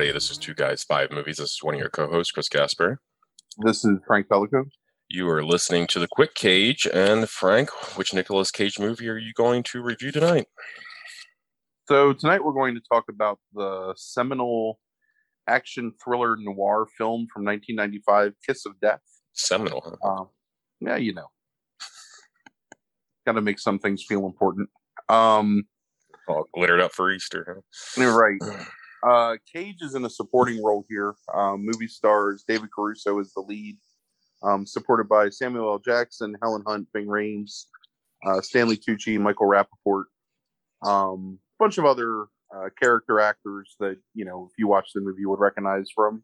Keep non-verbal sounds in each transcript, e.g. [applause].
Everybody. This is Two Guys, Five Movies. This is one of your co hosts, Chris Gasper. This is Frank Pellico. You are listening to The Quick Cage. And, Frank, which Nicolas Cage movie are you going to review tonight? So, tonight we're going to talk about the seminal action thriller noir film from 1995, Kiss of Death. Seminal, huh? Uh, yeah, you know. Got to make some things feel important. Um, All glittered up for Easter. Huh? Right. [clears throat] Uh, Cage is in a supporting role here. Um, movie stars David Caruso is the lead, um, supported by Samuel L. Jackson, Helen Hunt, Ving Rhames, uh, Stanley Tucci, Michael Rapaport, um, a bunch of other uh, character actors that you know if you watch the movie you would recognize from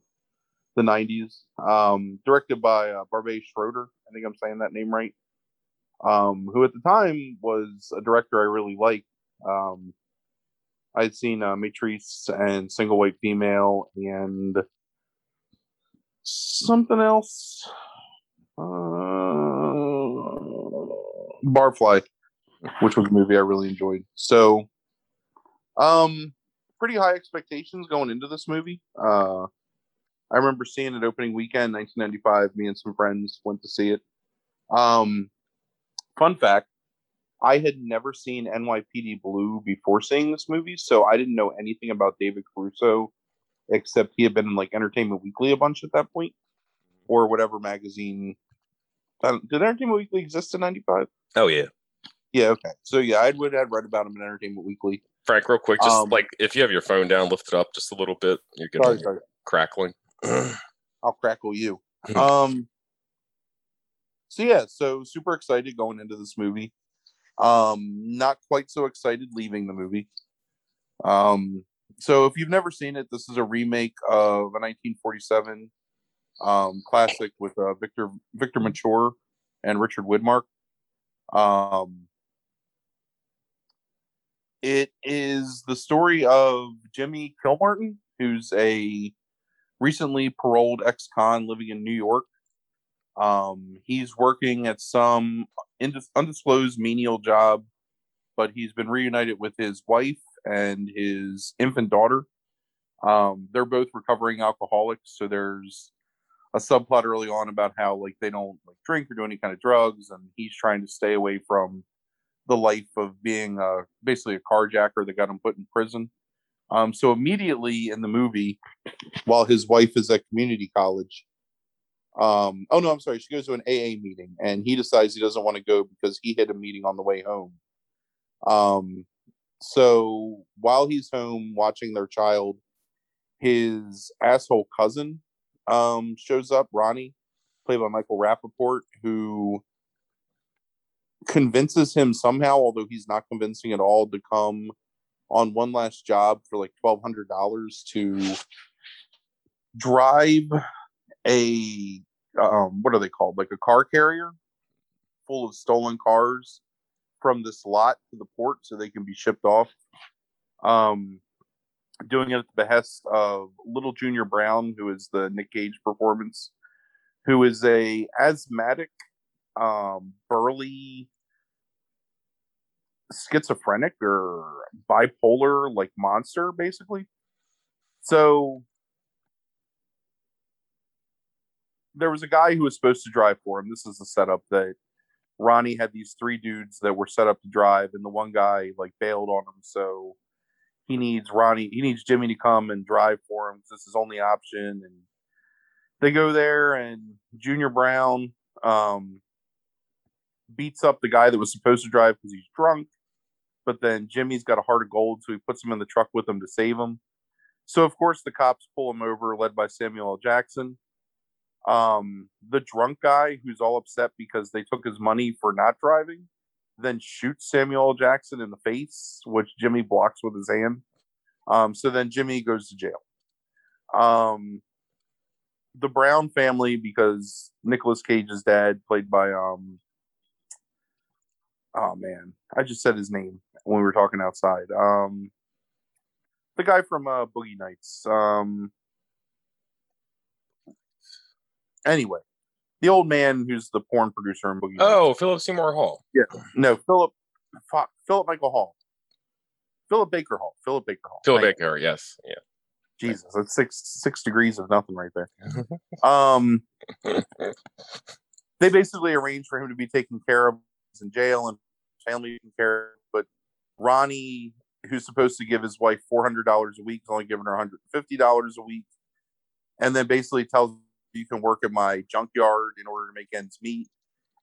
the 90s. Um, directed by uh, Barbet Schroeder, I think I'm saying that name right. Um, who at the time was a director I really liked. I'd seen uh, Maîtresse and Single White Female and something else. Uh, Barfly, which was a movie I really enjoyed. So, um, pretty high expectations going into this movie. Uh, I remember seeing it opening weekend, 1995. Me and some friends went to see it. Um, fun fact I had never seen NYPD Blue before seeing this movie, so I didn't know anything about David Caruso except he had been in like Entertainment Weekly a bunch at that point, or whatever magazine. Did Entertainment Weekly exist in '95? Oh yeah, yeah. Okay, so yeah, I would have read about him in Entertainment Weekly. Frank, real quick, just um, like if you have your phone down, lift it up just a little bit. You're getting sorry, sorry. crackling. [clears throat] I'll crackle you. [laughs] um. So yeah, so super excited going into this movie. Um, not quite so excited leaving the movie. Um, so if you've never seen it, this is a remake of a 1947 um, classic with uh, Victor Victor Mature and Richard Widmark. Um, it is the story of Jimmy Kilmartin, who's a recently paroled ex-con living in New York. Um, he's working at some undisclosed menial job, but he's been reunited with his wife and his infant daughter. Um, they're both recovering alcoholics, so there's a subplot early on about how like they don't like drink or do any kind of drugs, and he's trying to stay away from the life of being uh, basically a carjacker that got him put in prison. Um, so immediately in the movie, while his wife is at community college, um, oh no, I'm sorry. She goes to an AA meeting, and he decides he doesn't want to go because he hit a meeting on the way home. Um, so while he's home watching their child, his asshole cousin um shows up, Ronnie, played by Michael Rapaport, who convinces him somehow, although he's not convincing at all, to come on one last job for like twelve hundred dollars to drive a um, what are they called? Like a car carrier full of stolen cars from this lot to the port so they can be shipped off. Um, doing it at the behest of Little Junior Brown, who is the Nick Cage performance, who is a asthmatic, um, burly, schizophrenic or bipolar like monster, basically. So there was a guy who was supposed to drive for him. This is the setup that Ronnie had these three dudes that were set up to drive, and the one guy like bailed on him, so he needs Ronnie, he needs Jimmy to come and drive for him. This is his only option, and they go there, and Junior Brown um, beats up the guy that was supposed to drive because he's drunk. But then Jimmy's got a heart of gold, so he puts him in the truck with him to save him. So of course the cops pull him over, led by Samuel L. Jackson um, the drunk guy who's all upset because they took his money for not driving then shoots Samuel. Jackson in the face, which Jimmy blocks with his hand. Um, so then Jimmy goes to jail. Um, the Brown family, because Nicolas Cage's dad, played by um, oh man, I just said his name when we were talking outside. Um, the guy from uh, Boogie Nights. Um, anyway, the old man who's the porn producer in Boogie. Nights. Oh, Philip Seymour Hall. Yeah, no, Philip, fuck, Philip Michael Hall, Philip Baker Hall, Philip Baker Hall. Phil Thank you. Baker, yes. Yeah. Jesus, that's six six degrees of nothing right there. [laughs] Um, they basically arranged for him to be taken care of in jail and family taken care of. But Ronnie, who's supposed to give his wife four hundred dollars a week, is only giving her one hundred fifty dollars a week, and then basically tells you can work at my junkyard in order to make ends meet,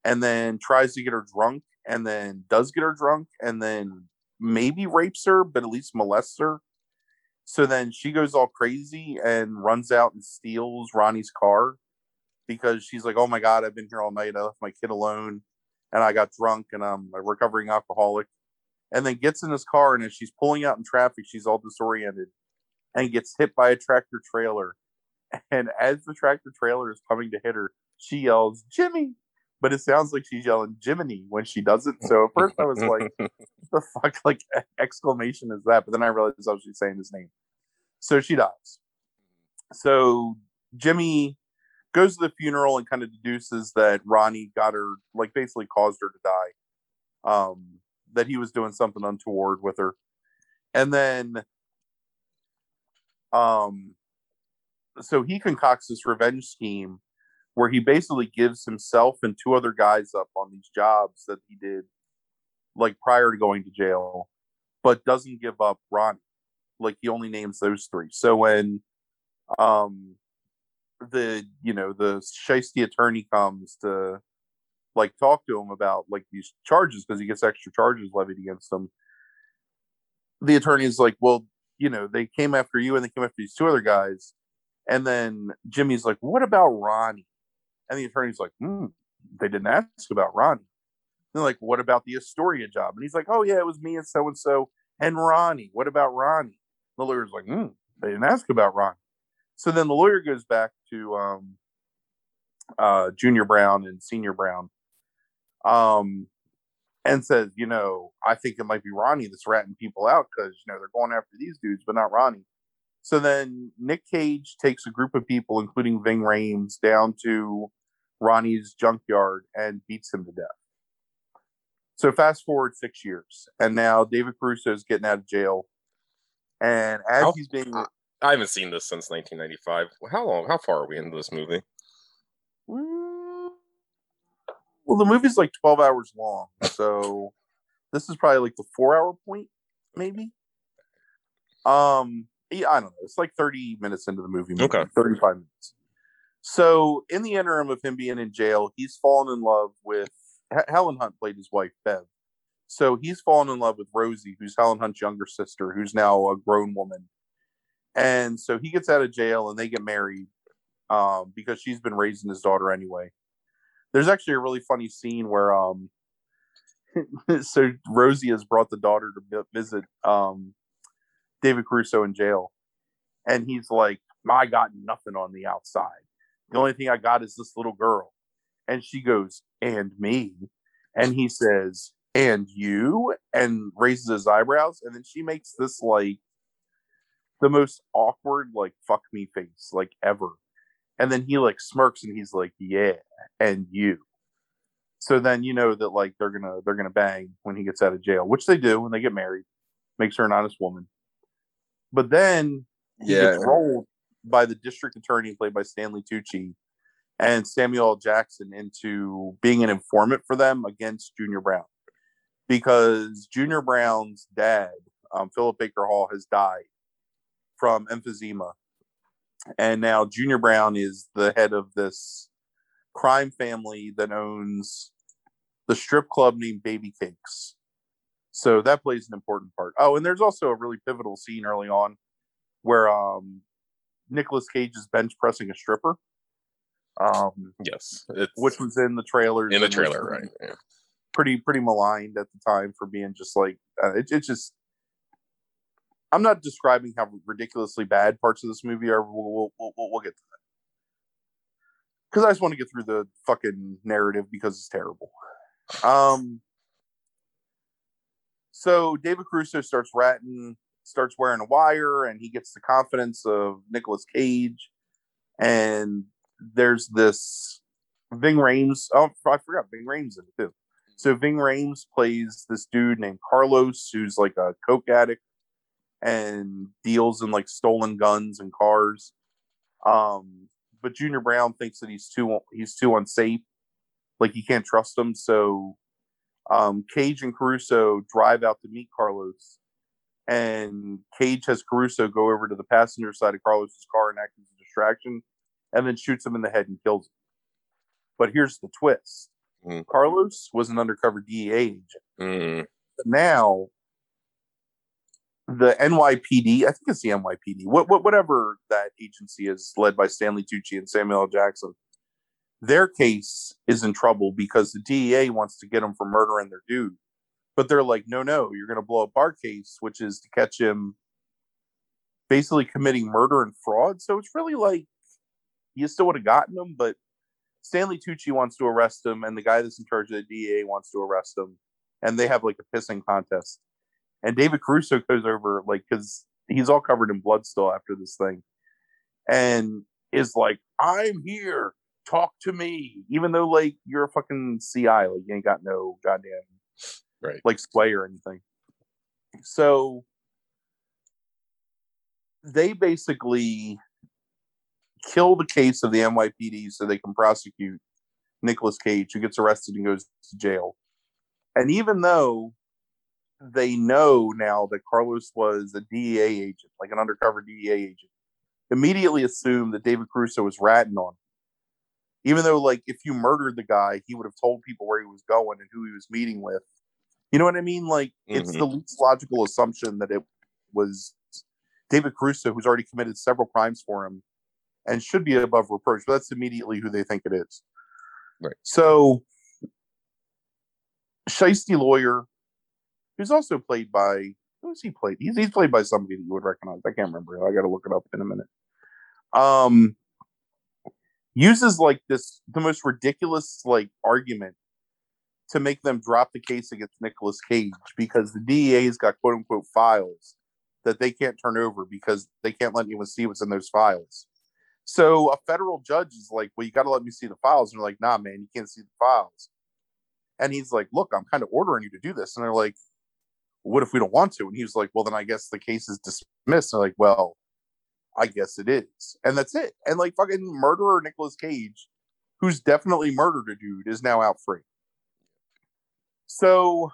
and then tries to get her drunk, and then does get her drunk, and then maybe rapes her, but at least molests her. So then she goes all crazy and runs out and steals Ronnie's car because she's like, "Oh my god, I've been here all night. I left my kid alone, and I got drunk, and I'm a recovering alcoholic." And then gets in his car, and as she's pulling out in traffic, she's all disoriented and gets hit by a tractor trailer. And as the tractor trailer is coming to hit her, she yells, "Jimmy!" But it sounds like she's yelling Jiminy when she does it. So at first I was like, [laughs] what the fuck [laughs] like exclamation is that? But then I realized I was just saying his name. So she dies. So Jimmy goes to the funeral and kind of deduces that Ronnie got her, like basically caused her to die. Um, that he was doing something untoward with her. And then um so he concocts this revenge scheme where he basically gives himself and two other guys up on these jobs that he did like prior to going to jail, but doesn't give up Ronnie. Like he only names those three. So when um the you know the shisty attorney comes to like talk to him about like these charges because he gets extra charges levied against him, the attorney is like, Well, you know, they came after you and they came after these two other guys. And then Jimmy's like, What about Ronnie? And the attorney's like, hmm, they didn't ask about Ronnie. They're like, what about the Astoria job? And he's like, oh yeah, it was me and so and so and Ronnie. What about Ronnie? The lawyer's like, hmm, they didn't ask about Ronnie. So then the lawyer goes back to um, uh, Junior Brown and Senior Brown, um, and says, you know, I think it might be Ronnie that's ratting people out because you know they're going after these dudes, but not Ronnie. So then Nick Cage takes a group of people, including Ving Rhames, down to Ronnie's junkyard and beats him to death. So fast forward six years, and now David Caruso is getting out of jail, and as How- he's being I haven't seen this since 1995. How long? How far are we into this movie? Mm, well, the movie's like twelve hours long, so this is probably like the four-hour point, maybe. Um, yeah, I don't know. It's like thirty minutes into the movie. maybe, Okay. thirty-five minutes. So, in the interim of him being in jail, he's fallen in love with H- Helen Hunt. Played his wife Bev. So he's fallen in love with Rosie, who's Helen Hunt's younger sister, who's now a grown woman. And so he gets out of jail, and they get married um, because she's been raising his daughter anyway. There's actually a really funny scene where um, [laughs] so Rosie has brought the daughter to visit um, David Crusoe in jail, and he's like, "I got nothing on the outside. The only thing I got is this little girl." And she goes, "And me," and he says, "And you," and raises his eyebrows, and then she makes this like the most awkward like fuck me face like ever. And then he like smirks and he's like yeah and you. So then you know that like they're gonna they're gonna bang when he gets out of jail which they do when they get married. Makes her an honest woman. But then he Yeah. gets rolled by the district attorney played by stanley tucci and samuel jackson into being an informant for them against junior brown because junior brown's dad um, philip baker hall has died from emphysema and now Junior Brown is the head of this crime family that owns the strip club named Baby Cakes. So that plays an important part. Oh, and there's also a really pivotal scene early on where um Nicolas Cage is bench pressing a stripper. Um Yes, which was in the trailer. in the trailer, right? Yeah. pretty pretty maligned at the time for being just like uh, it, it's just. I'm not describing how ridiculously bad parts of this movie are. We'll we'll, we'll, we'll get to that because I just want to get through the fucking narrative because it's terrible. Um. So David Caruso starts ratting, starts wearing a wire, and he gets the confidence of Nicolas Cage. And there's this Ving Rhames. Oh, I forgot Ving Rhames in it too. So Ving Rhames plays this dude named Carlos, who's like a coke addict and deals in like stolen guns and cars. Um, but Junior Brown thinks that he's too he's too unsafe, like he can't trust him. So um, Cage and Caruso drive out to meet Carlos, and Cage has Caruso go over to the passenger side of Carlos's car and act as a distraction, and then shoots him in the head and kills him. But here's the twist: Mm. Carlos was an undercover DEA agent. Mm, now, the NYPD, I think it's the NYPD, what, what, whatever that agency is, led by Stanley Tucci and Samuel L. Jackson, their case is in trouble because the DEA wants to get him for murdering their dude. But they're like, no, no, you're going to blow up our case, which is to catch him basically committing murder and fraud. So it's really like you still would have gotten him, but Stanley Tucci wants to arrest him, and the guy that's in charge of the DEA wants to arrest him, and they have like a pissing contest. And David Caruso goes over like because he's all covered in blood still after this thing, and is like, "I'm here, talk to me," even though like you're a fucking CI, like you ain't got no goddamn Right. like sway or anything. So they basically kill the case of the NYPD so they can prosecute Nicolas Cage, who gets arrested and goes to jail. And even though they know now that Carlos was a DEA agent, like an undercover DEA agent, immediately assume that David Caruso was ratting on him. Even though, like, if you murdered the guy, he would have told people where he was going and who he was meeting with. You know what I mean? Like, it's Mhm. the least logical assumption that it was David Caruso, who's already committed several crimes for him and should be above reproach, but that's immediately who they think it is. Right. So, Shiesty Lawyer, who's also played by, who's he played? He's, he's played by somebody that you would recognize. I can't remember. I got to look it up in a minute. Um, uses like this, the most ridiculous like argument to make them drop the case against Nicolas Cage because the DEA's got quote unquote files that they can't turn over because they can't let anyone see what's in those files. So a federal judge is like, "Well, you got to let me see the files," and they're like, "Nah, man, you can't see the files." And he's like, "Look, I'm kind of ordering you to do this," and they're like, "What if we don't want to?" And he was like, "Well, then I guess the case is dismissed." And they're like, "Well, I guess it is," and that's it. And like fucking murderer Nicolas Cage, who's definitely murdered a dude, is now out free. So,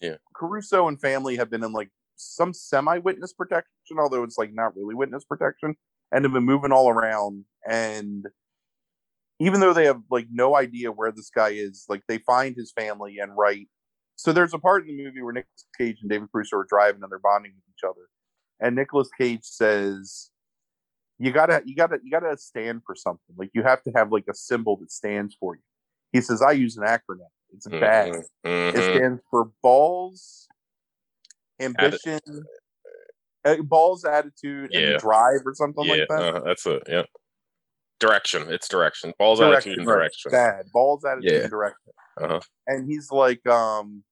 Yeah. Caruso and family have been in like some semi witness protection, although it's like not really witness protection, and have been moving all around. And even though they have like no idea where this guy is, like they find his family and right. So there's a part in the movie where Nicolas Cage and David Caruso are driving and they're bonding with each other, and Nicolas Cage says, "You gotta, you gotta, you gotta stand for something. Like you have to have like a symbol that stands for you." He says, "I use an acronym. It's bad. mhm, It stands for balls, ambition, uh, balls, attitude, Yeah. and drive, or something Yeah, like that. uh, that's it. Yeah. Direction. It's direction. Balls, Direction, attitude, and direction. Bad balls, attitude, Yeah. and direction. Uh-huh. And he's like, um,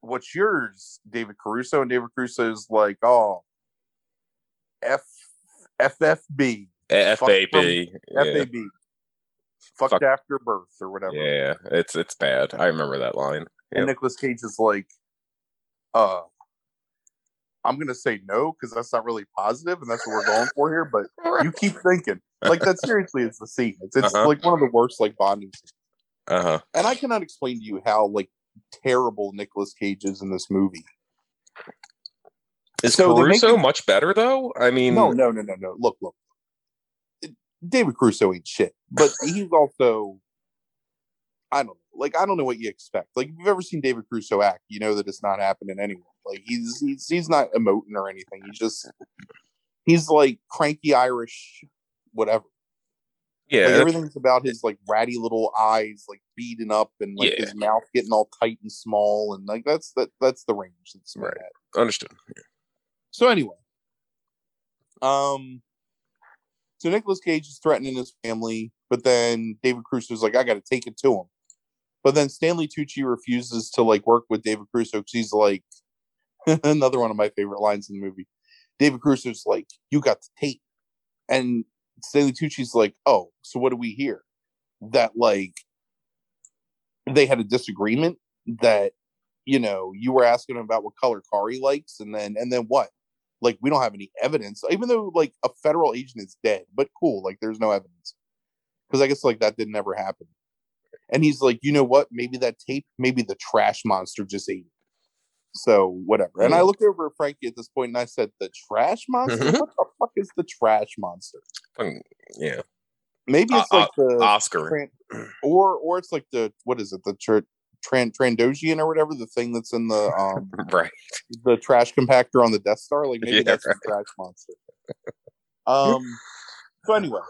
"What's yours, David Caruso?" And David Caruso's like, "Oh, F FFB, FAB. FAB, fucked Fuck. after birth or whatever." yeah, it's it's bad. I remember that line. And Yep. Nicolas Cage is like, uh, I'm gonna say no because that's not really positive, and that's what we're going for here. But [laughs] you keep thinking like that. Seriously, it's the scene. It's it's Uh-huh. like one of the worst like bonding scenes. Uh huh. And I cannot explain to you how like terrible Nicolas Cage is in this movie. Is So Caruso him- much better though? I mean, No, no, no, no, no. Look, look. David Crusoe ain't shit, but [laughs] he's also. I don't know. Like I don't know what you expect. Like if you've ever seen David Crusoe act, you know that it's not happening anyway. Like he's he's he's not emoting or anything. He's just he's like cranky Irish, whatever. Yeah, like everything's about his like ratty little eyes, like beaten up, and like Yeah. his mouth getting all tight and small, and like that's that that's the range that's Right. understood. So anyway, um, so Nicolas Cage is threatening his family, but then David Crusoe's like, I got to take it to him. But then Stanley Tucci refuses to like work with David Crusoe because he's like [laughs] another one of my favorite lines in the movie. David Crusoe's like, "You got the tape," and Stanley Tucci's like, "Oh, so what do we hear? That like they had a disagreement that you know you were asking him about what color car he likes, and then and then what? Like we don't have any evidence, even though like a federal agent is dead. But cool, like there's no evidence because I guess like that didn't ever happen." And he's like, "You know what? Maybe that tape, maybe the trash monster just ate it." So whatever. And I Mm. looked over at Frankie at this point and I said, "The trash monster? Mhm. what the fuck is the trash monster?" Yeah, Maybe Uh, it's like the Oscar. or or it's like the what is it? The tr- tran- Trandoshan or whatever the thing that's in the [laughs] um Right. the trash compactor on the Death Star. Like maybe [laughs] Yeah, that's a trash monster. Um. So anyway,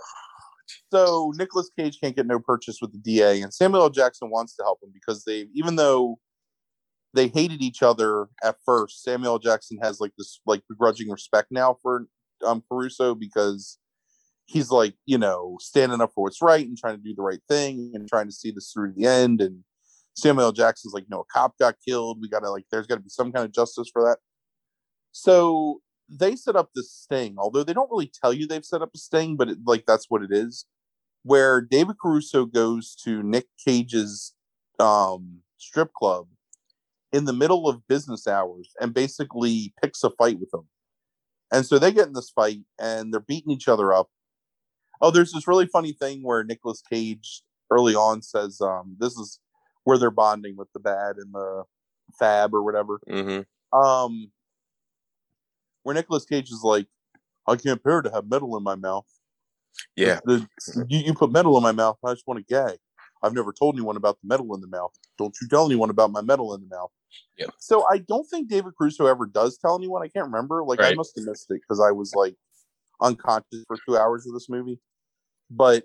so Nicolas Cage can't get no purchase with the DA, and Samuel L. Jackson wants to help him because they, even though they hated each other at first, Samuel L. Jackson has like this like begrudging respect now for um Caruso because he's like you know standing up for what's right and trying to do the right thing and trying to see this through to the end and Samuel. Jackson's like, no, a cop got killed. We gotta like, there's gotta be some kind of justice for that. So they set up this sting, although they don't really tell you they've set up a sting, but it, like that's what it is. Where David Caruso goes to Nick Cage's um, strip club in the middle of business hours and basically picks a fight with him. And so they get in this fight and they're beating each other up. Oh, there's this really funny thing where Nicolas Cage early on says, um, this is where they're bonding with the bad and the fab or whatever. Mm-hmm. Um, where Nicolas Cage is like, I can't bear to have metal in my mouth. Yeah. The- you, you put metal in my mouth. I just want to gag. I've never told anyone about the metal in the mouth. Don't you tell anyone about my metal in the mouth. Yeah. So I don't think David Crusoe ever does tell anyone. I can't remember. Like I must have missed it because I was like unconscious for two hours of this movie. But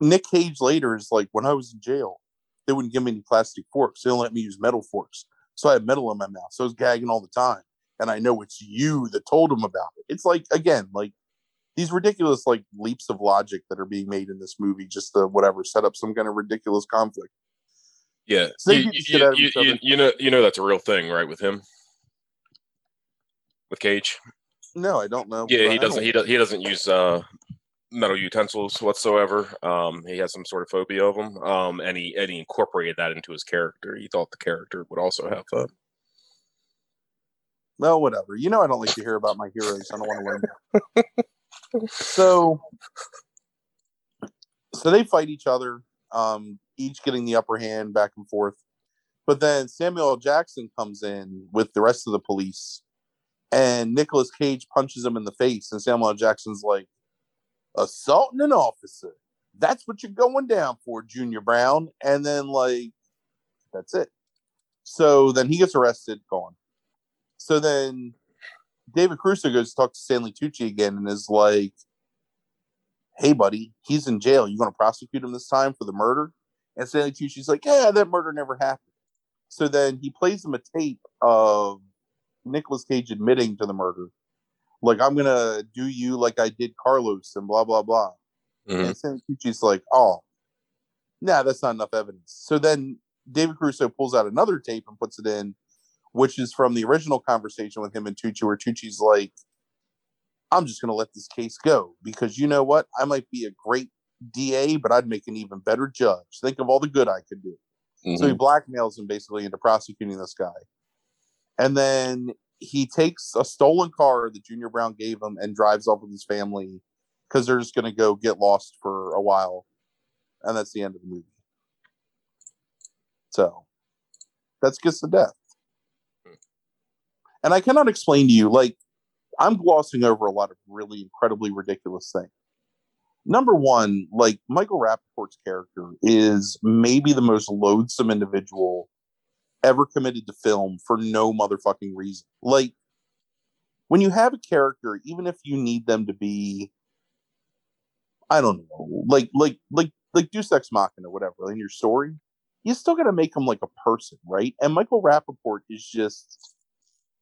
Nick Cage later is like, when I was in jail, they wouldn't give me any plastic forks. They don't let me use metal forks. So I had metal in my mouth. So I was gagging all the time. And I know it's you that told him about it. It's like, again, like these ridiculous like leaps of logic that are being made in this movie just to whatever set up some kind of ridiculous conflict. Yeah. So you, you- shit out of you- you- know, you know that's a real thing, right? With him, with Cage. No, I don't know. Yeah, he I doesn't. He does. He doesn't use uh, metal utensils whatsoever. Um, he has some sort of phobia of them. Um, and he and he incorporated that into his character. He thought the character would also have uh, Well, whatever. You know, I don't like to hear about my heroes. I don't want to learn. so, so they fight each other, um, each getting the upper hand back and forth. But then Samuel. Jackson comes in with the rest of the police, and Nicolas Cage punches him in the face, and Samuel. Jackson's like, "Assaulting an officer. That's what you're going down for, Junior Brown." And then like, that's it. So then he gets arrested, gone. So then David Crusoe goes to talk to Stanley Tucci again and is like, Hey, buddy, he's in jail. You going to prosecute him this time for the murder? And Stanley Tucci's like, Yeah, that murder never happened. So then he plays him a tape of Nicolas Cage admitting to the murder. Like, I'm to do you like I did Carlos and blah, blah, blah. mhm. And Stanley Tucci's like, Oh, nah, that's not enough evidence. So then David Crusoe pulls out another tape and puts it in which is from the original conversation with him and Tucci, where Tucci's like, I'm just to let this case go because you know what? I might be a great DA, but I'd make an even better judge. Think of all the good I could do. So he Mhm. blackmails him basically into prosecuting this guy. And then he takes a stolen car that Junior Brown gave him and drives off with his family because they're just going to go get lost for a while. And that's the end of the movie. So that's Kiss of Death. And I cannot explain to you, like, I'm glossing over a lot of really incredibly ridiculous things. Number one, like Michael Rapaport's character is maybe the most loathsome individual ever committed to film for no motherfucking reason. Like, when you have a character, even if you need them to be I don't know, like like like like Deus Ex Machina, whatever, in your story, you still got to make him like a person, right? And Michael Rapaport is just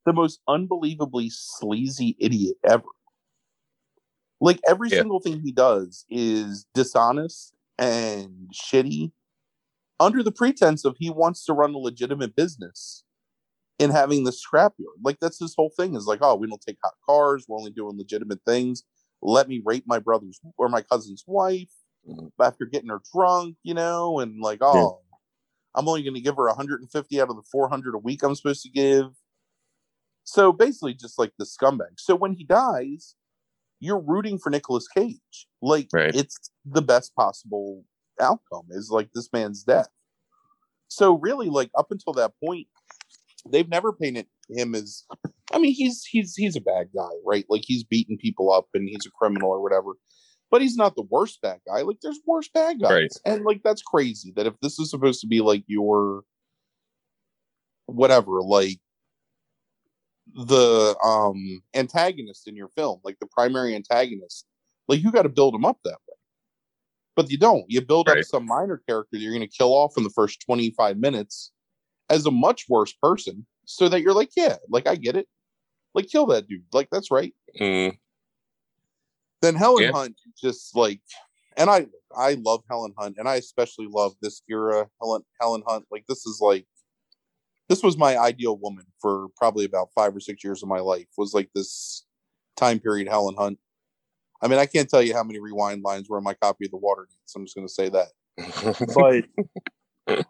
the most unbelievably sleazy idiot ever. Like every Yeah. single thing he does is dishonest and shitty under the pretense of he wants to run a legitimate business in having the scrapyard. Like that's his whole thing is like, oh, we don't take hot cars, we're only doing legitimate things. Let me rape my brother's or my cousin's wife Mhm. after getting her drunk, you know, and like, oh, I'm only going to give her 150 out of the 400 a week I'm supposed to give. So basically, just like the scumbag. So when he dies, you're rooting for Nicolas Cage. Like Right. it's the best possible outcome is like this man's death. So really, like up until that point, they've never painted him as. I mean, he's he's he's a bad guy, right? Like he's beating people up and he's a criminal or whatever. But he's not the worst bad guy. Like there's worse bad guys, Right. and like that's crazy. That if this is supposed to be like your whatever, like the um antagonist in your film, like the primary antagonist, like you got to build him up that. But you don't. You build up some minor character that you're going to kill off in the first 25 minutes as a much worse person, so that you're like, yeah, like I get it. Like kill that dude. Like that's right. Mm, Then Helen Yeah. Hunt just like, and I I love Helen Hunt, and I especially love this era Helen Helen Hunt. Like this is like, this was my ideal woman for probably about five or six years of my life. Was like this time period Helen Hunt. I mean, I can't tell you how many rewind lines were in my copy of the Water Dance. I'm just going to say that. but [laughs]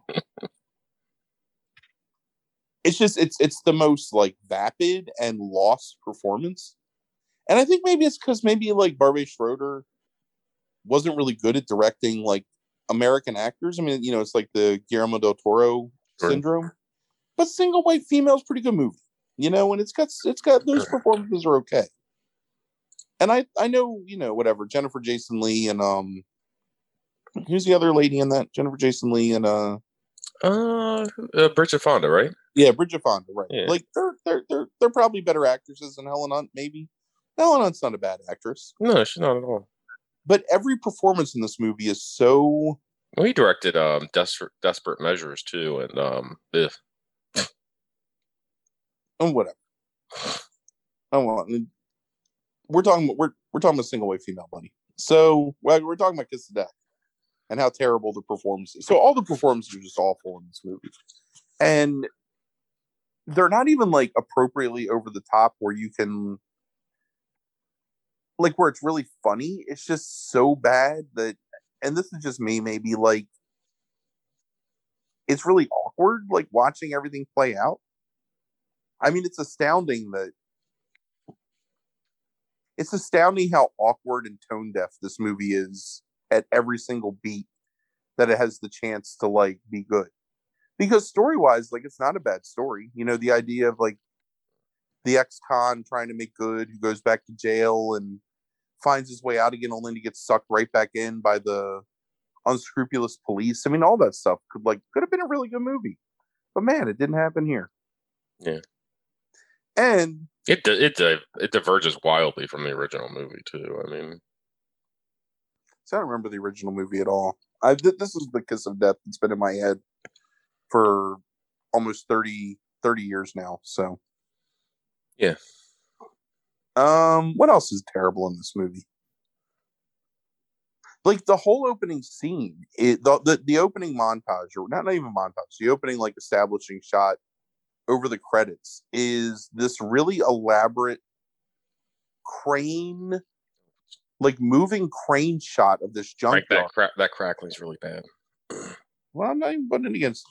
it's just it's it's the most like vapid and lost performance and i think maybe it's because maybe like barbie schroeder wasn't really good at directing like american actors i mean you know it's like the guillermo del toro Sure. syndrome but single white female is pretty good movie you know and it's got it's got those performances are okay and i i know you know whatever jennifer jason lee and um who's the other lady in that jennifer jason lee and uh uh, uh, Bridget Fonda, right? Yeah, Bridget Fonda, right? Yeah. Like they're they're they're they're probably better actresses than Helen Hunt, maybe. Helen Hunt's not a bad actress, No, she's not at all. but every performance in this movie is so Well, he directed um Desperate Desperate Measures too, and um, and whatever. I want. We're talking. We're we're talking about single white female, buddy. So we're talking about Kiss of Death and how terrible the performances. So all the performances are just awful in this movie, and they're not even like appropriately over the top where you can like where it's really funny. It's just so bad that, and this is just me, maybe like it's really awkward, like watching everything play out. I mean, it's astounding that it's astounding how awkward and tone deaf this movie is at every single beat that it has the chance to like be good. Because story wise, like it's not a bad story. You know, the idea of like the ex-con trying to make good, who goes back to jail and finds his way out again, only to get sucked right back in by the unscrupulous police. I mean, all that stuff could like could have been a really good movie. But man, it didn't happen here. Yeah. And it it it diverges wildly from the original movie too. I mean, So I don't remember the original movie at all. I this is the kiss of death that's been in my head for almost 30, 30 years now. So Yeah. Um, what else is terrible in this movie? Like the whole opening scene, it, the, the the opening montage, or not, not even montage, the opening like establishing shot over the credits is this really elaborate crane, like moving crane shot of this like junkyard. that cra- that crackling's really bad. Well, I'm not even putting it against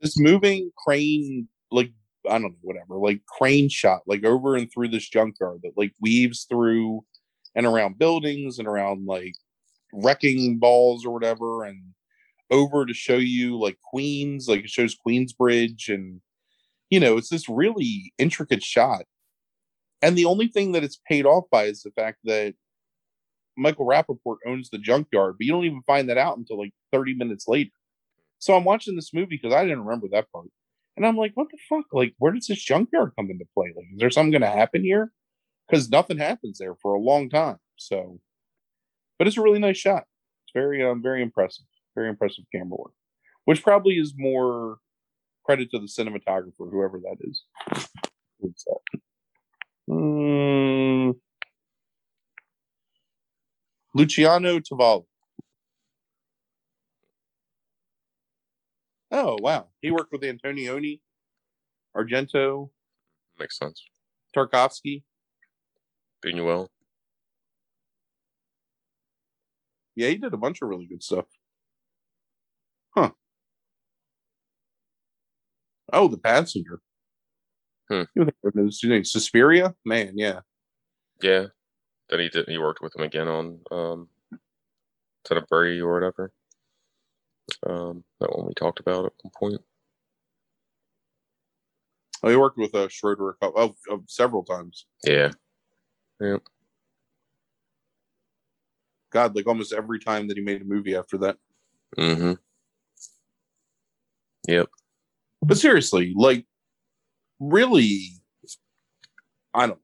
this moving crane, like I don't know, whatever, like crane shot, like over and through this junkyard that like weaves through and around buildings and around like wrecking balls or whatever, and over to show you like Queens, like it shows Queensbridge, and you know, it's this really intricate shot. And the only thing that it's paid off by is the fact that Michael Rapaport owns the junkyard, but you don't even find that out until like 30 minutes later. So I'm watching this movie because I didn't remember that part. And I'm like, what the fuck? Like, where does this junkyard come into play? Like, is there something going to happen here? Because nothing happens there for a long time. So, but it's a really nice shot. It's very, um, very impressive. Very impressive camera work, which probably is more credit to the cinematographer, whoever that is. Mm, Luciano Tovoli. Oh wow, he worked with Antonioni, Argento, Makes sense. Tarkovsky. Buñuel. Yeah, he did a bunch of really good stuff. Huh. Oh, The Passenger. Hmm. You think of his name, Suspiria? Man, yeah. Yeah. Then he did. He worked with him again on um, Son of Brady or whatever. Um, that one we talked about at one point. Oh, he worked with uh, Schroeder a couple, oh, oh, several times. Yeah. Yeah. God, like almost every time that he made a movie after that. Mm-hmm. Yep. But seriously, like, really, I don't.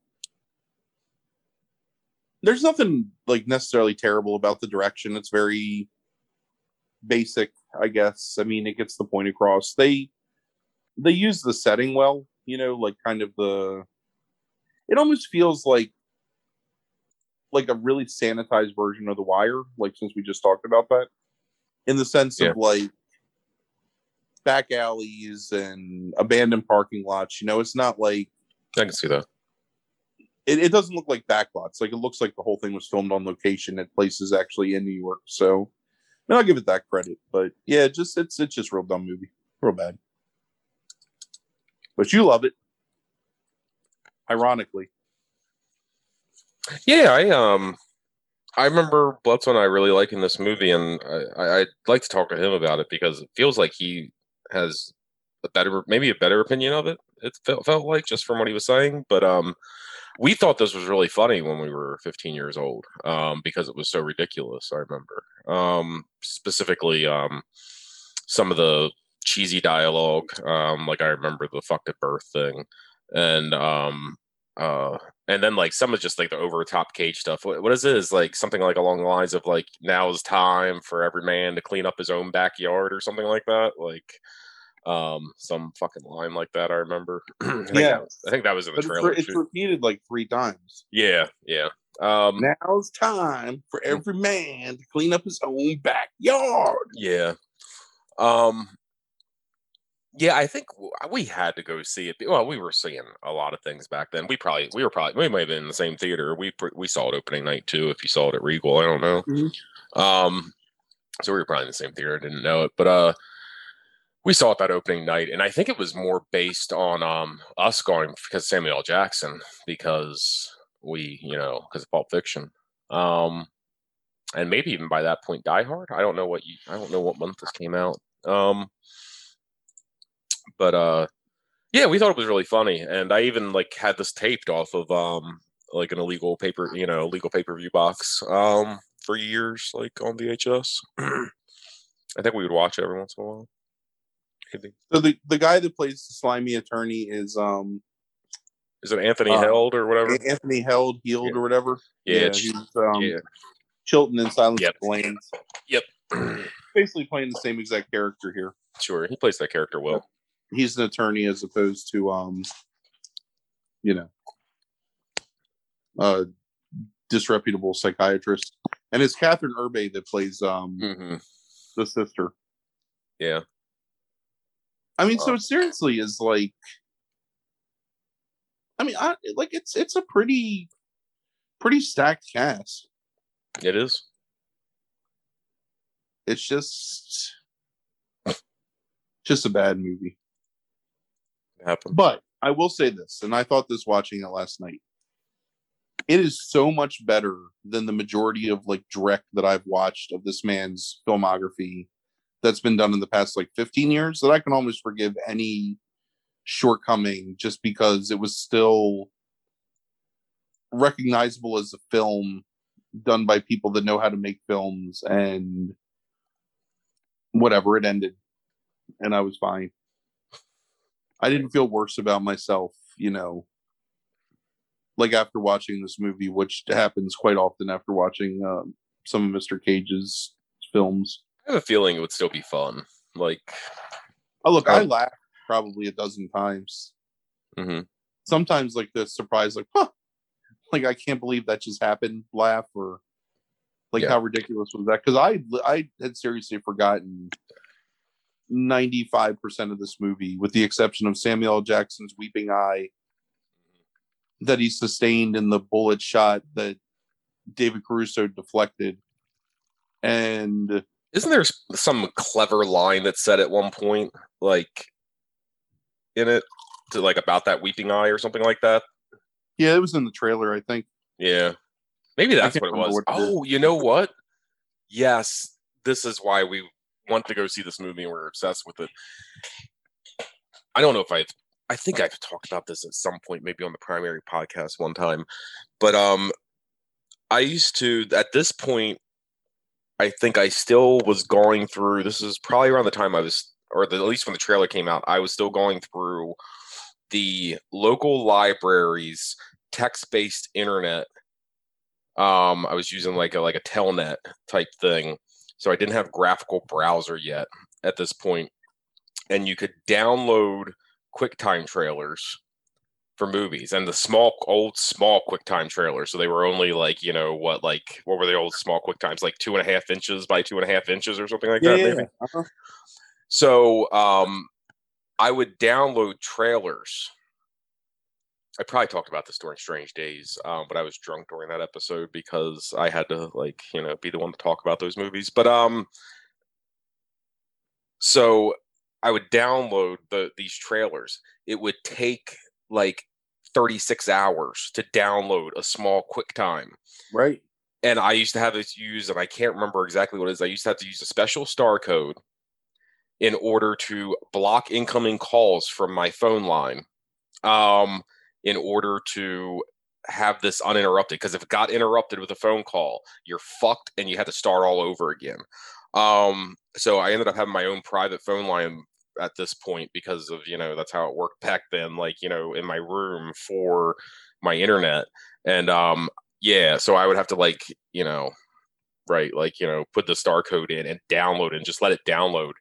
There's nothing like necessarily terrible about the direction. It's very basic, I guess. I mean, it gets the point across. They they use the setting well, you know, like kind of the. It almost feels like like a really sanitized version of The Wire, like since we just talked about that, in the sense Yeah. of like back alleys and abandoned parking lots. You know, it's not like I can see that. it, it doesn't look like backlots. Like it looks like the whole thing was filmed on location at places actually in New York. So and I'll give it that credit. But yeah, just it's it's just real dumb movie. Real bad. But you love it. Ironically. Yeah, I um, I remember Bloodstone. I really liking this movie, and I, I I'd like to talk to him about it because it feels like he has a better, maybe a better opinion of it. It felt felt like just from what he was saying, but um, we thought this was really funny when we were 15 years old, um, because it was so ridiculous. I remember, um, specifically um, some of the cheesy dialogue, um, like I remember the "fucked at birth" thing, and um, uh and then like some of just like the over top cage stuff what, what is it is like something like along the lines of like now is time for every man to clean up his own backyard or something like that like um some fucking line like that i remember [clears throat] I think Yeah. that was- i think that was in the But it's, trailer re- it's repeated like three times. yeah yeah um Now's time for every man to clean up his own backyard. Yeah. Um yeah, I think we had to go see it. Well, we were seeing a lot of things back then. We probably we were probably we might have been in the same theater. We we saw it opening night too. If you saw it at Regal, I don't know. Mhm. Um, so we were probably in the same theater. I didn't know it, but uh, we saw it that opening night, and I think it was more based on um us going because Samuel L. Jackson because we you know because of Pulp Fiction. Um, and maybe even by that point, Die Hard. I don't know what you. I don't know what month this came out. Um, but uh, yeah, we thought it was really funny, and I even like had this taped off of um like an illegal paper, you know, illegal pay per view box um for years, like on VHS. [clears throat] I think we would watch it every once in a while. Could be. So the, the guy that plays the slimy attorney is um Is it Anthony Uh, Held or whatever? Anthony Held, Healed, Yeah. or whatever. Yeah, he's um, yeah. Chilton in Silence Yep. of the Lambs. Yep. Basically playing the same exact character here. sure, he plays that character well. He's an attorney as opposed to um, you know, a disreputable psychiatrist. And it's Kathryn Erbe that plays um hmm the sister. Yeah. I mean, so it seriously is like, I mean, I like it's it's a pretty pretty stacked cast. It is. It's just just a bad movie. It happened. But I will say this, and I thought this watching it last night. It is so much better than the majority of like direct that I've watched of this man's filmography that's been done in the past like 15 years that I can almost forgive any shortcoming just because it was still recognizable as a film done by people that know how to make films and whatever it ended and I was fine. I didn't feel worse about myself, you know, like after watching this movie, which happens quite often after watching um, some of Mr. Cage's films. I have a feeling it would still be fun. Like, Oh, look, I Um, laughed probably a dozen times. mhm. Sometimes, like the surprise, like, huh, like I can't believe that just happened. Laugh or like Yeah. how ridiculous was that? Because I I had seriously forgotten ninety five percent of this movie, with the exception of Samuel L. Jackson's weeping eye that he sustained in the bullet shot that David Caruso deflected, and isn't there some clever line that said at one point, like, in it, to like about that weeping eye or something like that? yeah, it was in the trailer, I think. Yeah. Maybe that's what it was. what it is. oh, you know what? Yes, this is why we want to go see this movie and we're obsessed with it. I don't know if I've I think I've talked about this at some point, maybe on the primary podcast one time. But um I used to at this point I think I still was going through this is probably around the time I was or the, at least when the trailer came out, I was still going through the local libraries text-based internet um i was using like a like a telnet type thing so i didn't have graphical browser yet at this point and you could download quicktime trailers for movies and the small old small quicktime trailers so they were only like you know what like what were the old small quicktimes like two and a half inches by two and a half inches or something like that maybe Uh-huh. so um, I would download trailers. I probably talked about this during Strange Days, um, but I was drunk during that episode because I had to like you know be the one to talk about those movies. But um, so I would download the these trailers. It would take like 36 hours to download a small QuickTime Right. and I used to have this use, and I can't remember exactly what it is. I used to have to use a special star code in order to block incoming calls from my phone line, um, in order to have this uninterrupted. Because if it got interrupted with a phone call, you're fucked, and you had to start all over again. Um, so I ended up having my own private phone line at this point because of you know that's how it worked back then. Like you know in my room for my internet, and um, yeah, so I would have to like, you know, right, like, you know, put the star code in and download and just let it download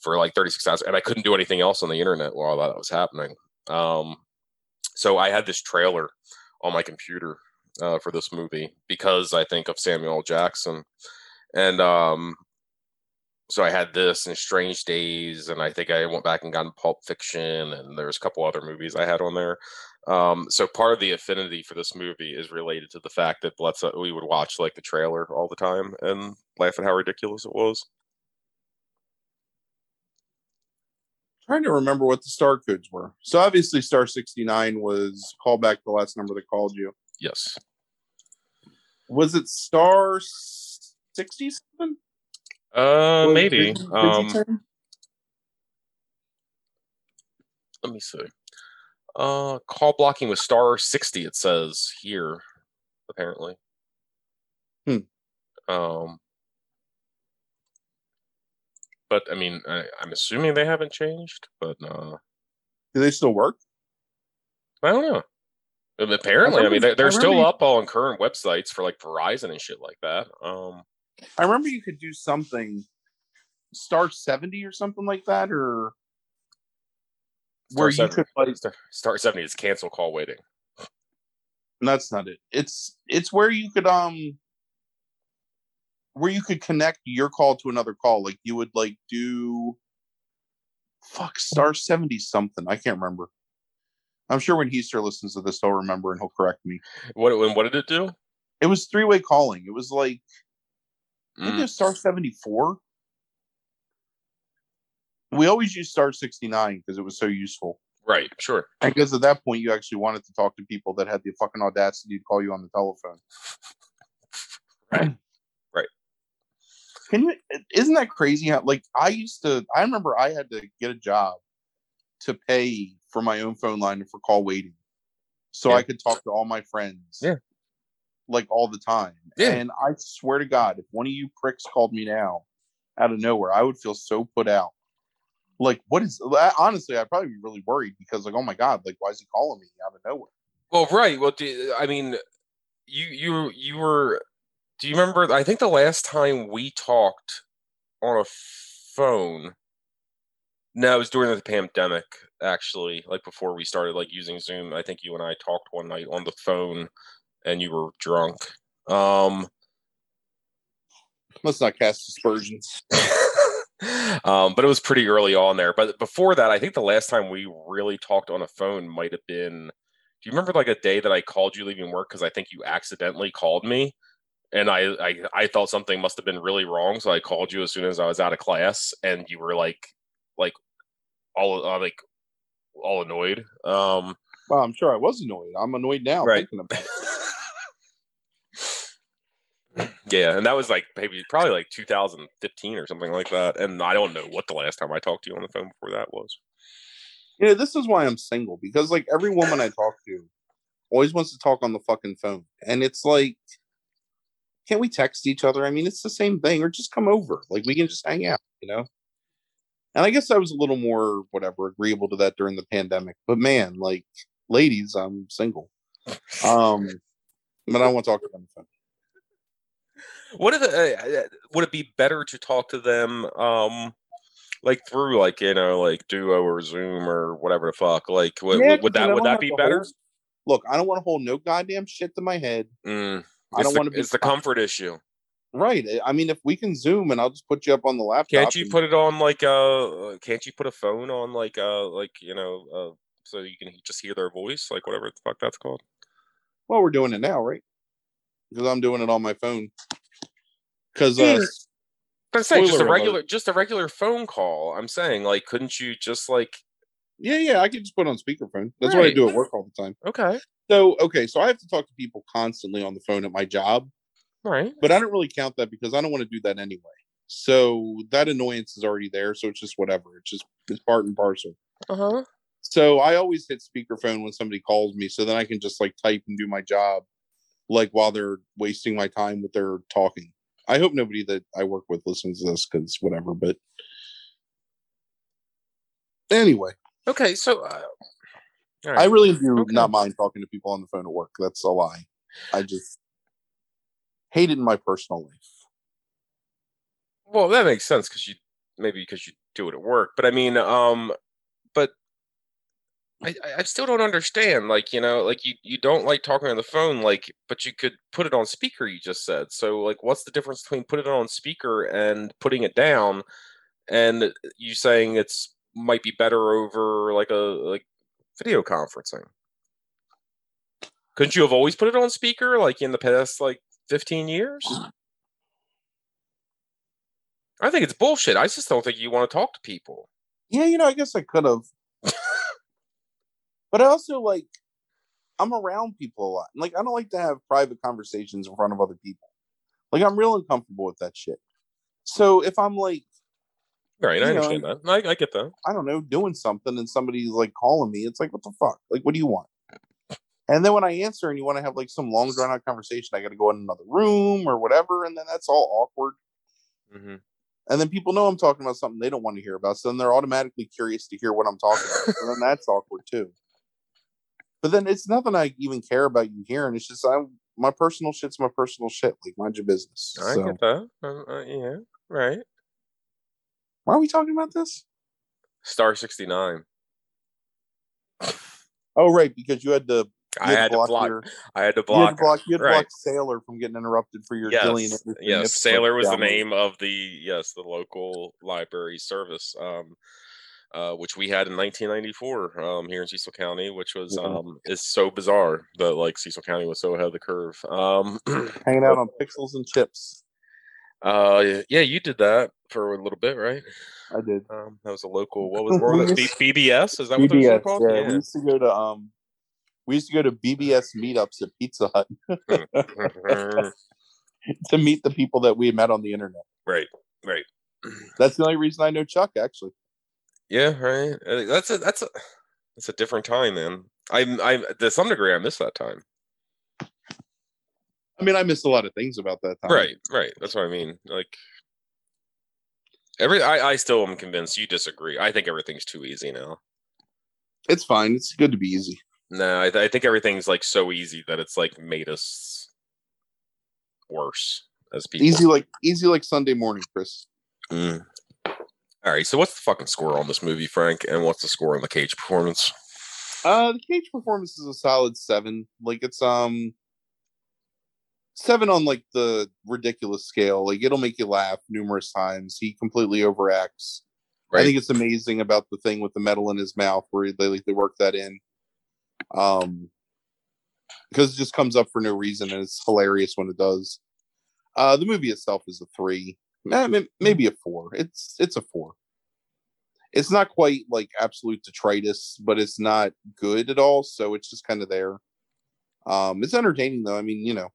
for like 36 hours. And I couldn't do anything else on the internet while that was happening. Um, so I had this trailer on my computer uh, for this movie because I think of Samuel. Jackson. And um, so I had this and Strange Days, and I think I went back and got Pulp Fiction, and there's a couple other movies I had on there. Um, so part of the affinity for this movie is related to the fact that let's uh, we would watch like the trailer all the time and laugh at how ridiculous it was. Trying to remember what the star codes were. So obviously, star sixty nine was call back the last number that called you. Yes. Was it star sixty seven? Uh, maybe. Um, let me see. Uh, call blocking with star sixty. It says here, apparently. Hmm. Um. But I mean, I, I'm assuming they haven't changed. But uh, Do they still work? I don't know. Apparently, I, mean, they're, they're I still up on current websites for like Verizon and shit like that. Um, I remember you could do something star seventy or something like that, or where Star you could like. Star, Star seventy is cancel call waiting. That's not it. It's it's where you could um where you could connect your call to another call. Like you would like do fuck star seventy something. I can't remember. I'm sure when Heaster listens to this, he'll remember and he'll correct me. What and what did it do? It was three way calling. It was like Mm, it was star seventy four. We always used star sixty nine because it was so useful. right, sure. And because at that point you actually wanted to talk to people that had the fucking audacity to call you on the telephone. Right. [clears throat] Can you isn't that crazy how like I used to I remember I had to get a job to pay for my own phone line for call waiting. So Yeah. I could talk to all my friends. Yeah. Like all the time. Yeah. And I swear to God, if one of you pricks called me now out of nowhere, I would feel so put out. Like, what is honestly, I'd probably be really worried because, like, oh my God, like, why is he calling me out of nowhere? Well, right. Well, I mean, you you you were. Do you remember? I think the last time we talked on a phone. No, it was during the pandemic. Actually, like before we started like using Zoom. I think you and I talked one night on the phone, and you were drunk. Um, Let's not cast aspersions. [laughs] um, but it was pretty early on there. But before that, I think the last time we really talked on a phone might have been. Do you remember like a day that I called you leaving work because I think you accidentally called me, and I, I I thought something must have been really wrong, so I called you as soon as I was out of class, and you were like like all uh, like all annoyed. Um, Well, I'm sure I was annoyed. I'm annoyed now Right. thinking about it. [laughs] yeah, and that was like maybe probably like 2015 or something like that. And I don't know what the last time I talked to you on the phone before that was. You know, this is why I'm single because like every woman I talk to always wants to talk on the fucking phone. And it's like, can't we text each other? I mean, it's the same thing, or just come over. Like we can just hang out, you know? And I guess I was a little more whatever agreeable to that during the pandemic. But man, like ladies, I'm single. Um but I don't want to talk to them. What are the? Uh, uh, would it be better to talk to them, um, like through like you know like Duo or Zoom or whatever the fuck? Like, would, Yeah, would, that would that be better? Look, I don't want to hold no goddamn shit to my head. Mm, I don't want to be It's the comfort issue. right. I mean, if we can zoom and I'll just put you up on the laptop. Can't you and- put it on like uh? Can't you put a phone on like uh like you know uh so you can just hear their voice like whatever the fuck that's called? Well, we're doing it now, right? Because I'm doing it on my phone. Because uh. I'm saying just a alert. regular just a regular phone call. I'm saying like couldn't you just like yeah, yeah, I can just put on speakerphone. That's what I do at work all the time. okay So, okay, so I have to talk to people constantly on the phone at my job, right but I don't really count that because I don't want to do that anyway. So that annoyance is already there. So it's just whatever. It's just it's part and parcel. uh huh So I always hit speakerphone when somebody calls me, so then I can just like type and do my job, like while they're wasting my time with their talking. I hope nobody that I work with listens to this because whatever. But anyway, okay so uh, all I really do Okay. not mind talking to people on the phone at work. That's a lie. I just hate it in my personal life. Well, that makes sense because you maybe because you do it at work, but I mean, um, but I, I- I still don't understand. Like, you know, like you you don't like talking on the phone, like, but you could put it on speaker. You just said so. Like, what's the difference between putting it on speaker and putting it down? And you saying it's might be better over like a like video conferencing. Couldn't you have always put it on speaker like in the past like 15 years? [sighs] I think it's bullshit. I just don't think you want to talk to people. Yeah, you know, I guess I could have. [laughs] but I also like I'm around people a lot. Like I don't like to have private conversations in front of other people. Like I'm real uncomfortable with that shit. So if I'm like, Right, I You know, understand that. I, I get that. I don't know, doing something and somebody's like calling me, it's like, what the fuck? Like, what do you want? And then when I answer and you want to have like some long drawn out conversation, I got to go in another room or whatever, and then that's all awkward. hmm And then people know I'm talking about something they don't want to hear about, so then they're automatically curious to hear what I'm talking about. and then that's awkward too. But then it's nothing I even care about you hearing. It's just I'm my personal shit's my personal shit. Like mind your business. I so get that. Uh, uh, yeah, right. Why are we talking about this? Star 69. Oh right, because you had to. You I had to block. your- I had to you had to block. block. You had to right. block Sailor from getting interrupted for your. Yes, yes. Sailor was the name of the yes the local library service, um, uh, which we had in 1994 um, here in Cecil County, which was um, is so bizarre that like Cecil County was so ahead of the curve. Um, [clears throat] Hanging out on pixels and chips. uh, yeah, you did that for a little bit, right? I did. Um, that was a local. What was, [laughs] what was? B- BBS? Is that what those BBS. called? Yeah, we used to go to um, we used to go to BBS meetups at Pizza Hut Mhm. [laughs] to meet the people that we met on the internet. right, right. That's the only reason I know Chuck. Actually, Yeah, right. Uh, That's a that's a that's a different time, man. I'm I'm to some degree I miss that time. I mean, I missed a lot of things about that time. Right, right. That's what I mean. Like every I I still am convinced you disagree. I think everything's too easy now. It's fine. It's good to be easy. No, I, th- I think everything's like so easy that it's like made us worse as people. Easy like easy like Sunday morning, Chris. Mm. All right, so what's the fucking score on this movie, Frank? And what's the score on the Cage performance? Uh, the Cage performance is a solid seven. Like it's um seven on like the ridiculous scale. Like it'll make you laugh numerous times. He completely overacts. I think it's amazing about the thing with the metal in his mouth where they like they work that in. Um because it just comes up for no reason and it's hilarious when it does. Uh the movie itself is a three. Eh, Maybe a four. It's it's a four. It's not quite like absolute detritus, but it's not good at all. So it's just kind of there. Um, it's entertaining though. I mean, you know.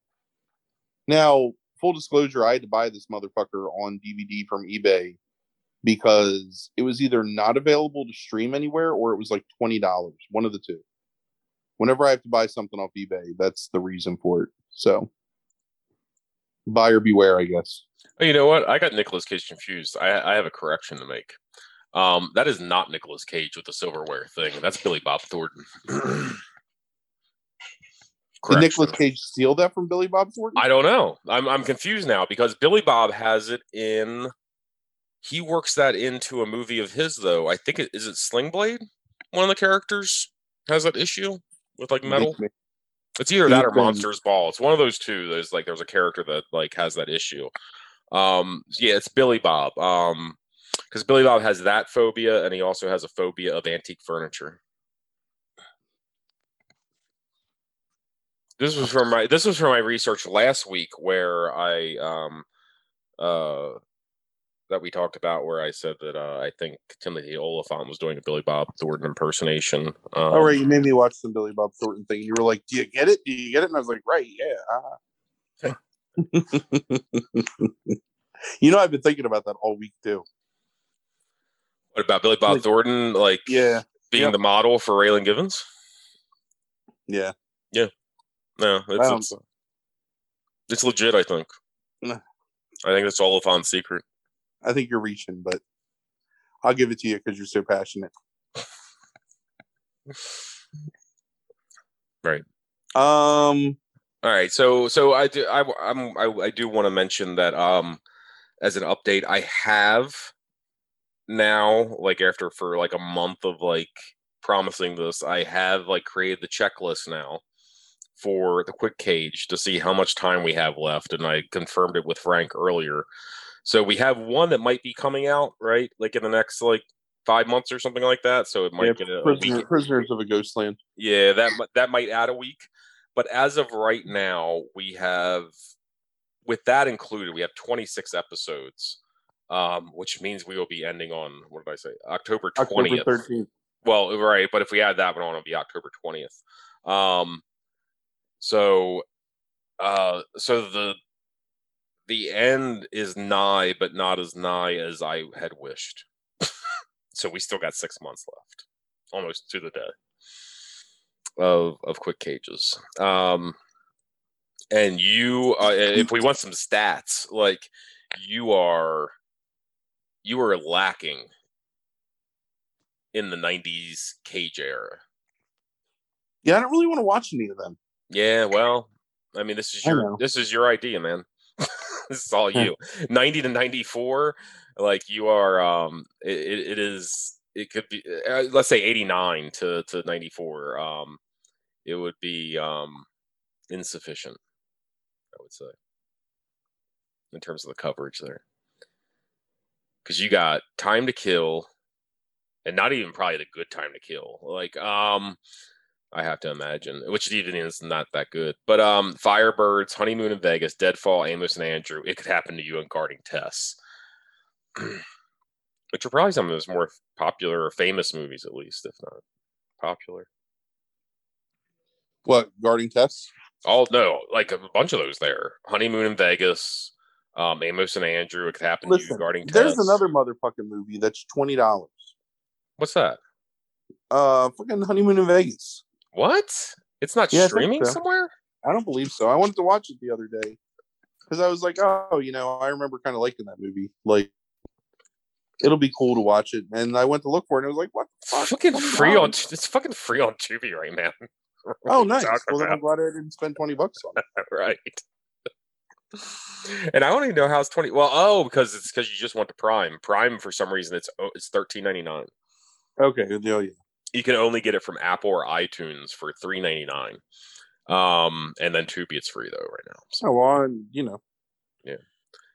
Now, full disclosure, I had to buy this motherfucker on DVD from eBay because it was either not available to stream anywhere or it was like twenty dollars. One of the two. Whenever I have to buy something off eBay, that's the reason for it. So buyer beware, I guess. Oh, you know what? I got Nicolas Cage confused. I, I have a correction to make. Um, that is not Nicolas Cage with the silverware thing. That's Billy Bob Thornton. [clears throat] Did Nicolas Cage steal that from Billy Bob Thornton? I don't know. I'm I'm confused now because Billy Bob has it in. He works that into a movie of his though. I think it is it Sling Blade. One of the characters has that issue with like metal. It's either that or Monsters Ball. It's one of those two. There's like there's a character that like has that issue. Um, yeah, it's Billy Bob. Um, because Billy Bob has that phobia, and he also has a phobia of antique furniture. This was from my this was from my research last week, where I um uh that we talked about, where I said that uh, I think Timothy Olyphant was doing a Billy Bob Thornton impersonation. Um, All right, you made me watch some Billy Bob Thornton thing. You were like, "Do you get it? Do you get it?" And I was like, "Right, yeah." uh-huh." [laughs] you know, I've been thinking about that all week too. What about Billy Bob Like- Thornton, like Yeah, being Yep. the model for Raylan Givens? Yeah, yeah. No, it's it's, it's legit. I think. I think that's all a Olyphant's secret. I think you're reaching, but I'll give it to you because you're so passionate. [laughs] Right. Um. All right, so so I do I I'm, I, I do want to mention that um as an update I have now like after for like a month of like promising this I have like created the checklist now for the quick cage to see how much time we have left and I confirmed it with Frank earlier. So we have one that might be coming out right like in the next like 5 months or something like that so it might yeah, get a, a prisoner, week prisoners of a Ghostland. yeah, that that might add a week, but as of right now, we have, with that included, we have 26 episodes, um, which means we will be ending on what did I say? October 20th. October thirteenth. Well, right, but if we add that one on, it'll be October 20th. Um, so, uh, so the the end is nigh, but not as nigh as I had wished. [laughs] so we still got six months left, almost to the day of of quick cages. Um, and you, uh, if we want some stats, like you are, you are lacking in the '90s cage era. Yeah, I don't really want to watch any of them. Yeah, well, I mean, this is your this is your idea, man. [laughs] this is all you. Ninety to ninety four, like you are. Um, it, it, is. It could be. Uh, let's say eighty nine to to ninety four. Um, it would be um insufficient. I would say in terms of the coverage there, because you got time to kill, and not even probably the good time to kill. Like um. I have to imagine, which even is not that good. But um, Firebirds, Honeymoon in Vegas, Deadfall, Amos and Andrew. It could happen to you and Guarding Tess, [clears throat] which are probably some of those more popular or famous movies, at least, if not popular. What guarding tests? Oh no, like a bunch of those there. Honeymoon in Vegas, um, Amos and Andrew. It could happen to you, Listen, Guarding there's Tess. another motherfucking movie that's twenty dollars. What's that? Uh, fucking honeymoon in Vegas. What? It's not Yeah, streaming so. somewhere. I don't believe so. I wanted to watch it the other day because I was like, oh, you know, I remember kind of liking that movie. Like, it'll be cool to watch it. And I went to look for it, and I was like, what the fuck? It's fucking free on. $20? It's fucking free on Tubi right now. [laughs] Oh, nice. Well, then I'm glad I didn't spend twenty bucks on it. [laughs] right. And I don't even know how it's twenty. Well, oh, because it's because you just want the Prime. Prime for some reason it's oh, it's thirteen ninety nine. Okay, oh, yeah. You can only get it from Apple or iTunes for three ninety nine. Um, and then Tubi it's free though right now. So Oh, well, you know. Yeah.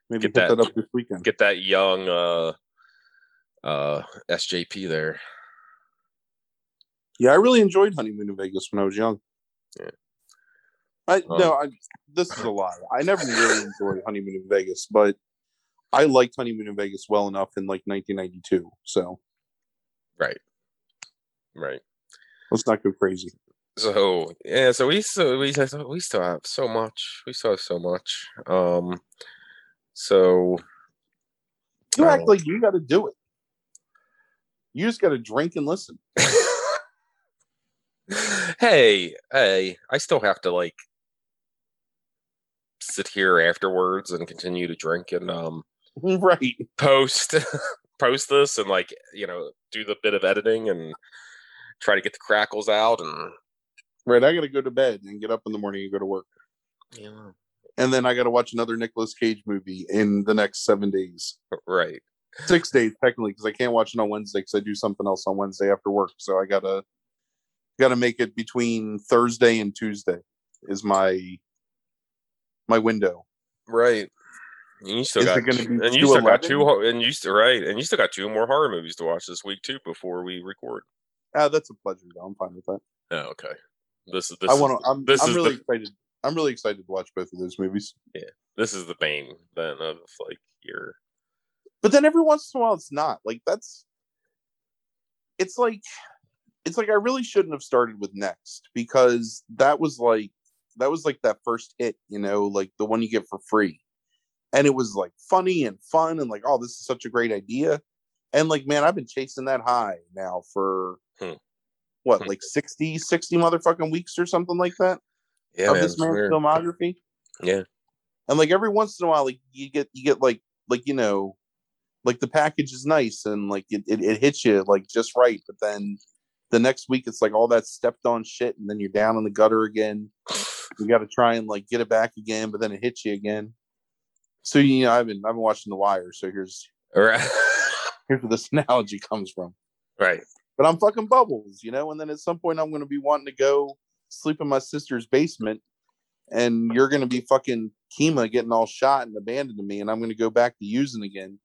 Maybe Get pick that- that up this weekend. get that young uh uh SJP there. Yeah, I really enjoyed honeymoon in Vegas when I was young. Yeah. I Um, no, I, this is a lie. I never really enjoyed honeymoon in Vegas, but I liked honeymoon in Vegas well enough in like 1992. So Right. Right. let's not go crazy. So yeah, so we still we we still have so much. We still have so much. Um so You act Oh. like you got to do it. You just got to drink and listen. [laughs] hey, hey, I still have to like sit here afterwards and continue to drink and um [laughs] right. post [laughs] post this and like you know do the bit of editing and try to get the crackles out and Right. I got to go to bed and get up in the morning and go to work. yeah And then I got to watch another Nicholas Cage movie in the next seven days. right Six days, technically, because I can't watch it on Wednesday because I do something else on Wednesday after work. So I got to got to make it between Thursday and Tuesday is my my window. right and you still Is got it gonna two- be and you still got two and you still right and you still got two more horror movies to watch this week too before we record Ah, that's a pleasure. Though. I'm fine with that. oh okay this is this I want to. I'm, this I'm is really the excited. I'm really excited to watch both of those movies. Yeah, this is the bane then of like your But then every once in a while, it's not like that's. It's like, it's like I really shouldn't have started with next because that was like that was like that first hit, you know, like the one you get for free, and it was like funny and fun and like oh this is such a great idea, and like man I've been chasing that high now for. Hmm. What Hmm. like 60, 60 motherfucking weeks or something like that yeah of man, this man's weird. filmography. Yeah. And like every once in a while, like you get you get like like you know, like the package is nice and like it, it, it hits you like just right, but then the next week it's like all that stepped on shit and then you're down in the gutter again. You gotta try and like get it back again, but then it hits you again. So you know, I've been I've been watching The Wire, so here's right [laughs] here's where this [laughs] analogy comes from. right But I'm fucking bubbles, you know, and then at some point I'm gonna be wanting to go sleep in my sister's basement and you're gonna be fucking Kima getting all shot and abandoned to me, and I'm gonna go back to using again.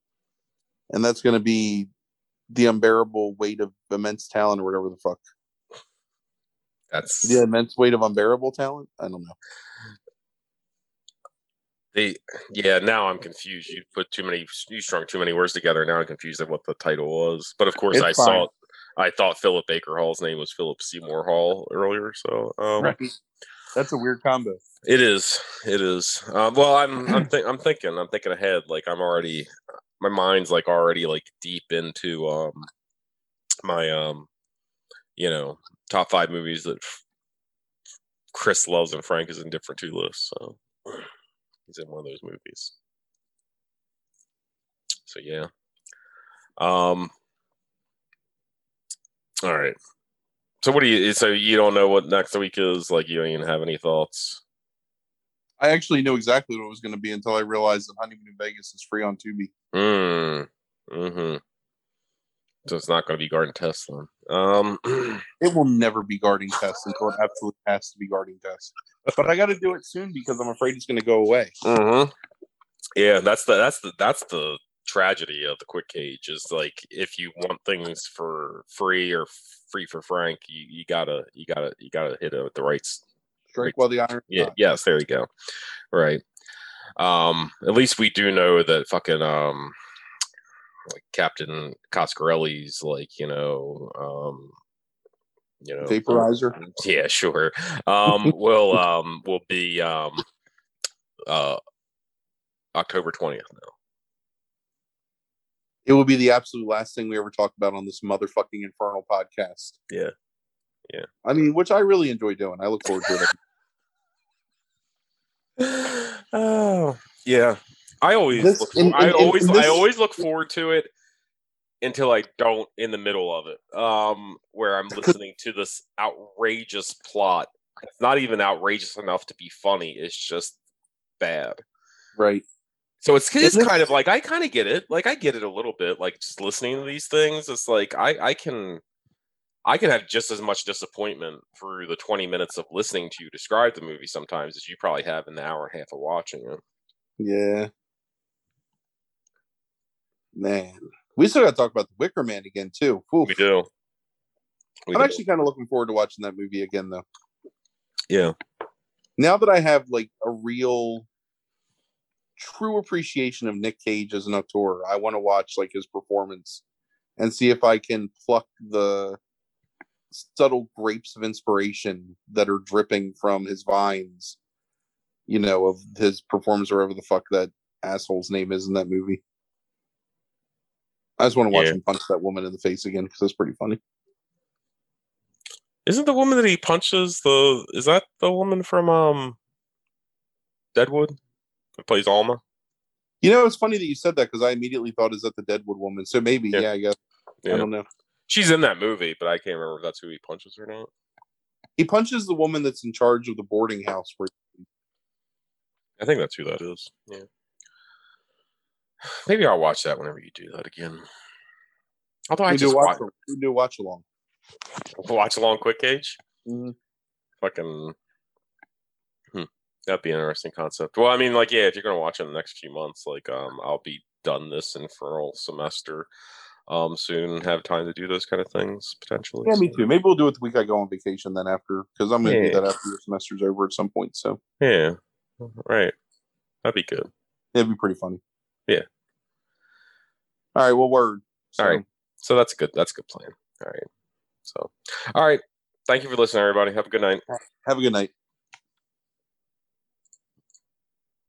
And that's gonna be the unbearable weight of immense talent or whatever the fuck. that's The immense weight of unbearable talent? I don't know. They, yeah. Now I'm confused. You put too many. You strung too many words together. Now I'm confused at what the title was. But of course, It's I fine. saw. I thought Philip Baker Hall's name was Philip Seymour Hall earlier. So um, Right. That's a weird combo. it is. It is. Um, well, I'm. I'm, think, I'm thinking. I'm thinking ahead. Like I'm already. My mind's like already like deep into um my um you know top five movies that Chris loves and Frank is indifferent to list. So he's in one of those movies. So yeah. Um. All right. So what do you? So you don't know what next week is? Like you don't even have any thoughts? I actually knew exactly what it was gonna be until I realized that Honeymoon in Vegas is free on Tubi. Mm. Hmm. So it's not going to be guarding Tess then. Um. [clears throat] It will never be guarding Tess until it absolutely has to be guarding Tess. But I got to do it soon because I'm afraid it's going to go away. hmm Yeah, that's the that's the that's the tragedy of the quick cage is like if you want things for free or free for Frank, you, you gotta you gotta you gotta hit it with the right. Strike while the iron. Yeah. Yes. There you go. Right. Um. At least we do know that fucking um, like Captain Coscarelli's like you know um, you know Vaporizer. [laughs] yeah, sure. Um, will um will be um uh October twentieth now. It will be the absolute last thing we ever talk about on this motherfucking infernal podcast. Yeah. Yeah. I mean, which I really enjoy doing. I look forward to it. [sighs] oh yeah, I always This- look, I always in I always look forward to it until I don't in the middle of it. Um, where I'm listening to this outrageous plot. It's not even outrageous enough to be funny. It's just bad. Right. So it's, it's it- kind of like I kind of get it. Like I get it a little bit. Like just listening to these things, it's like I I can I can have just as much disappointment through the 20 minutes of listening to you describe the movie sometimes as you probably have in the hour and a half of watching it. Yeah. Man. We still got to talk about the Wicker Man again too. Oof. We do. We I'm do. actually kind of looking forward to watching that movie again though. yeah. Now that I have like a real true appreciation of Nick Cage as an actor, I want to watch like his performance and see if I can pluck the subtle grapes of inspiration that are dripping from his vines, you know, of his performance or whatever the fuck that asshole's name is in that movie. I just want to watch Yeah. him punch that woman in the face again because that's pretty funny. Isn't the woman that he punches the is that the woman from um Deadwood that plays Alma? You know, it's funny that you said that because I immediately thought, is that the Deadwood woman? So maybe, Yeah. yeah, I guess. I don't know. She's in that movie, but I can't remember if that's who he punches or not. He punches the woman that's in charge of the boarding house where I think that's who that is. Yeah. Maybe I'll watch that whenever you do that again. Although I we do just watch watch, we do watch along. watch along quick cage. Mhm. Fucking hmm, that'd be an interesting concept. Well, I mean, like, yeah, if you're gonna watch it in the next few months, like, um, I'll be done this infernal semester um soon and have time to do those kind of things potentially. Yeah, me too. Maybe we'll do it the week I go on vacation then after because I'm gonna Yeah. do that after your semester's over at some point. So Yeah. Right. That'd be good. it'd be pretty funny. Yeah. All right. Well, word. So, All right. So that's good that's a good plan. All right. So all right. Thank you for listening, everybody. Have a good night. Have a good night.